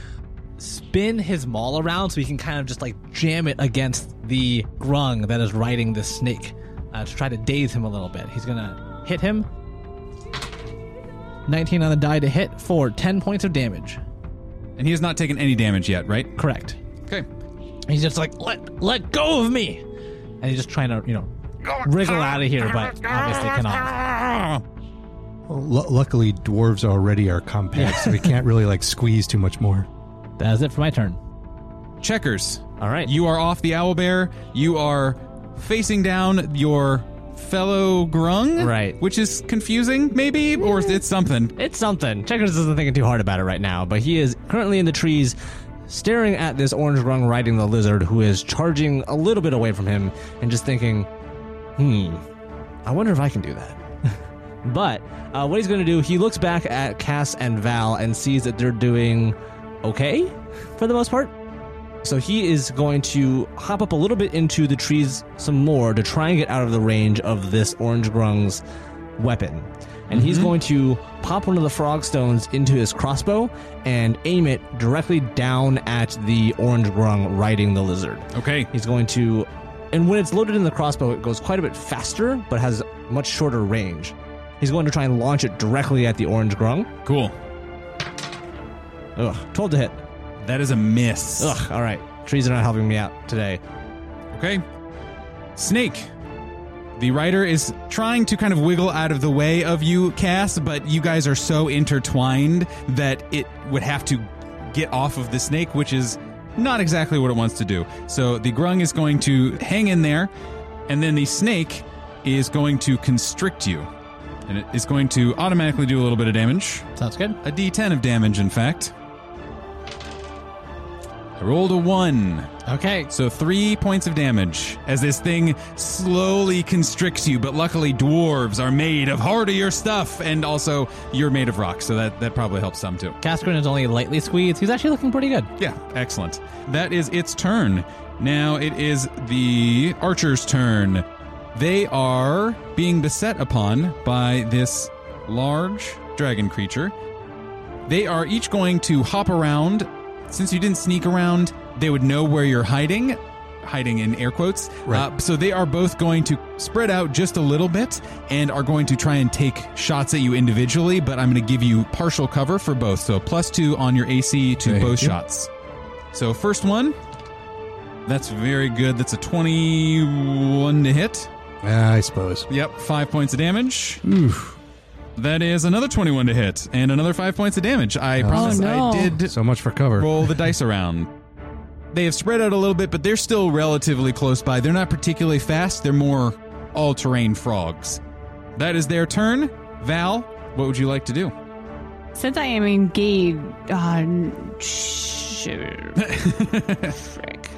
spin his maul around so he can kind of just like jam it against the grung that is riding this snake uh, to try to daze him a little bit. He's gonna hit him. 19 on the die to hit for 10 points of damage. And he has not taken any damage yet, right? Correct. Okay. He's just like, let let go of me, and he's just trying to you know wriggle out of here, but obviously cannot. Well, lu luckily, dwarves already are compact, so we can't really like squeeze too much more. That is it for my turn. Checkers. All right. You are off the owl bear. You are facing down your fellow grung, Right. Which is confusing, maybe, or it's something. It's something. Checkers isn't thinking too hard about it right now, but he is currently in the trees, staring at this orange grung riding the lizard, who is charging a little bit away from him, and just thinking, "Hmm, I wonder if I can do that." but uh, what he's going to do, he looks back at Cass and Val and sees that they're doing okay for the most part. So he is going to hop up a little bit into the trees some more to try and get out of the range of this orange grung's weapon. And he's mm-hmm. going to pop one of the frog stones into his crossbow and aim it directly down at the orange grung riding the lizard. Okay. He's going to, and when it's loaded in the crossbow, it goes quite a bit faster, but has much shorter range. He's going to try and launch it directly at the orange grung. Cool. Ugh, 12 to hit. That is a miss. Ugh, all right. Trees are not helping me out today. Okay. Snake. The rider is trying to kind of wiggle out of the way of you, Cass, but you guys are so intertwined that it would have to get off of the snake, which is not exactly what it wants to do. So the grung is going to hang in there, and then the snake is going to constrict you. And it is going to automatically do a little bit of damage. Sounds good. A d10 of damage, in fact. Rolled a 1. Okay. So three points of damage as this thing slowly constricts you. But luckily, dwarves are made of hardier stuff, and also you're made of rock, so that that probably helps some too. Cascarin is only lightly squeezed. He's actually looking pretty good. Yeah, excellent. That is its turn. Now it is the archer's turn. They are being beset upon by this large dragon creature. They are each going to hop around. Since you didn't sneak around, they would know where you're hiding. Hiding in air quotes. Right. Uh, so they are both going to spread out just a little bit and are going to try and take shots at you individually, but I'm going to give you partial cover for both. So plus two on your AC to Thank both you. shots. So first one, that's very good. That's a 21 to hit. Yeah, I suppose. Yep, five points of damage. That is another 21 to hit and another five points of damage. I oh, promise no. I did So much for cover. roll the dice around. They have spread out a little bit, but they're still relatively close by. They're not particularly fast, they're more all terrain frogs. That is their turn. Val, what would you like to do? Since I am engaged uh, on. Sh- frick.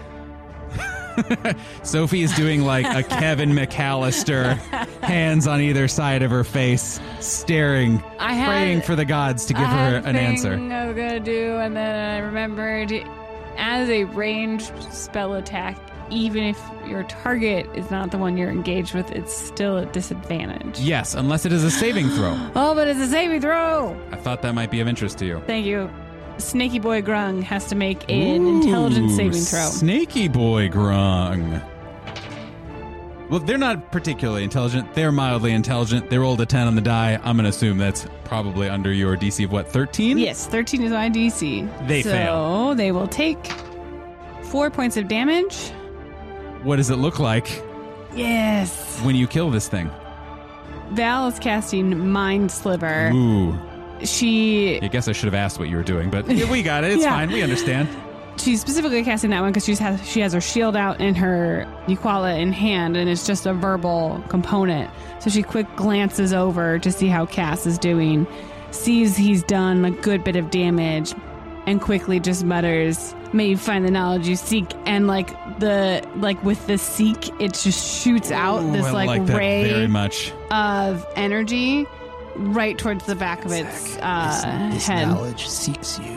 Sophie is doing like a Kevin McCallister, hands on either side of her face, staring, had- praying for the gods to give her an answer. I was gonna do, and then I remembered as a ranged spell attack, even if your target is not the one you're engaged with, it's still a disadvantage. Yes, unless it is a saving throw. Oh, but it's a saving throw. I thought that might be of interest to you. Thank you. Snaky Boy Grung has to make an intelligence saving throw. Snaky boy grung. Well, they're not particularly intelligent. They're mildly intelligent. They rolled a 10 on the die. I'm going to assume that's probably under your DC of what, 13? Yes, 13 is my DC. They so fail. So they will take four points of damage. What does it look like Yes. when you kill this thing? Val is casting Mind Sliver. Ooh. She I guess I should have asked what you were doing, but we got it. It's Yeah. fine. We understand. she's specifically casting that one because she's has she has her shield out and her Niquala in hand, and it's just a verbal component. So she quick glances over to see how Cass is doing, sees he's done a good bit of damage, and quickly just mutters, "May you find the knowledge you seek." And like the like with the seek, it just shoots out Ooh, this I like, like that ray very much. of energy right towards the back of its uh, this head. knowledge seeks you.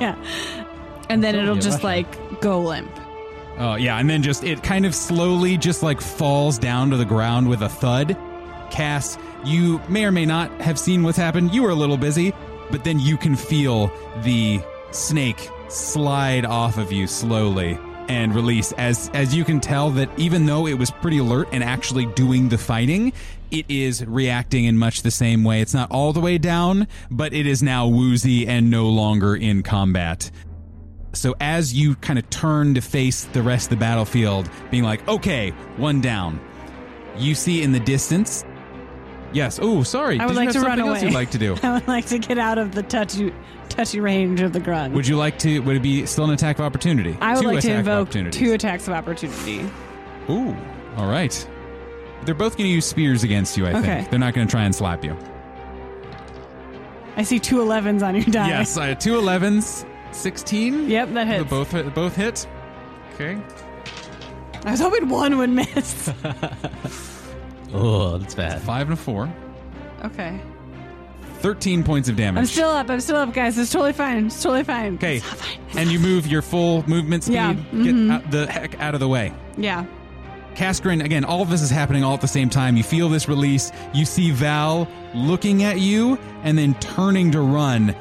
yeah. And then it'll just like go limp. Oh, yeah. And then just, it kind of slowly just like falls down to the ground with a thud. Cass, you may or may not have seen what's happened. You were a little busy, but then you can feel the snake slide off of you slowly and release. As as you can tell that even though it was pretty alert and actually doing the fighting it is reacting in much the same way. It's not all the way down but it is now woozy and no longer in combat. So as you kind of turn to face the rest of the battlefield, being like, okay, one down, you see in the distance Yes. Oh, sorry. I would Did you like have to run something else away. you'd like to do? I would like to get out of the touchy, touchy range of the grung. Would you like to? Would it be still an attack of opportunity? I would Two like to attack of invoke opportunities. two attacks of opportunity. Ooh. All right. They're both going to use spears against you. I Okay. think they're not going to try and slap you. I see two 11s on your die. Yes, I had two 11s. 16? Yep, that hits. both both hit. Okay. I was hoping one would miss. Oh, that's bad. Five and a four. okay. 13 points of damage. I'm still up. I'm still up, guys. It's totally fine. It's totally fine. Okay. It's not fine. It's And you move your full movement speed. Yeah, Get mhm. out the heck out of the way. Yeah. Kaskrin, again, all of this is happening all at the same time. You feel this release. You see Val looking at you and then turning to run,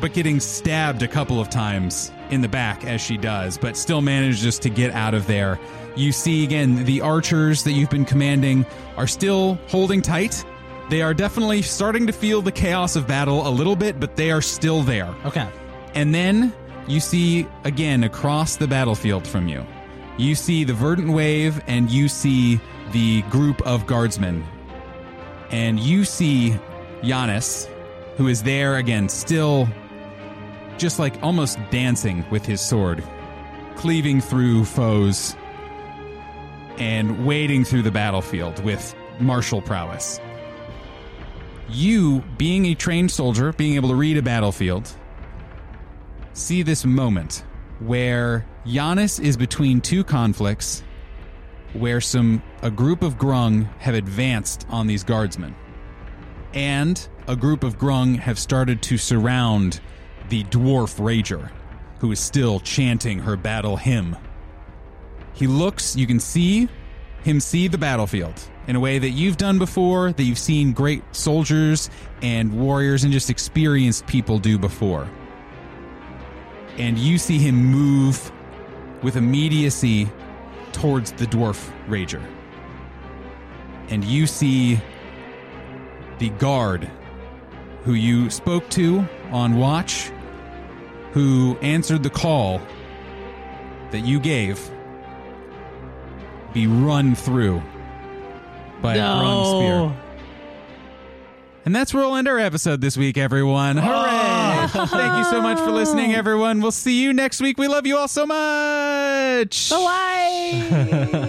but getting stabbed a couple of times in the back as she does, but still manages to get out of there. You see, again, the archers that you've been commanding are still holding tight. They are definitely starting to feel the chaos of battle a little bit, but they are still there. Okay. And then you see again across the battlefield from you, you see the verdant wave and you see the group of guardsmen. And you see Yanis, who is there again, still just like almost dancing with his sword, cleaving through foes and wading through the battlefield with martial prowess. You, being a trained soldier, being able to read a battlefield, see this moment where Yanis is between two conflicts where some a group of grung have advanced on these guardsmen and a group of grung have started to surround the dwarf rager who is still chanting her battle hymn he looks you can see him see the battlefield in a way that you've done before that you've seen great soldiers and warriors and just experienced people do before and you see him move with immediacy towards the dwarf rager. And you see the guard who you spoke to on watch, who answered the call that you gave, be run through by a grung spear. And that's where we'll end our episode this week, everyone. Hooray! Thank you so much for listening, everyone. We'll see you next week. We love you all so much. Bye.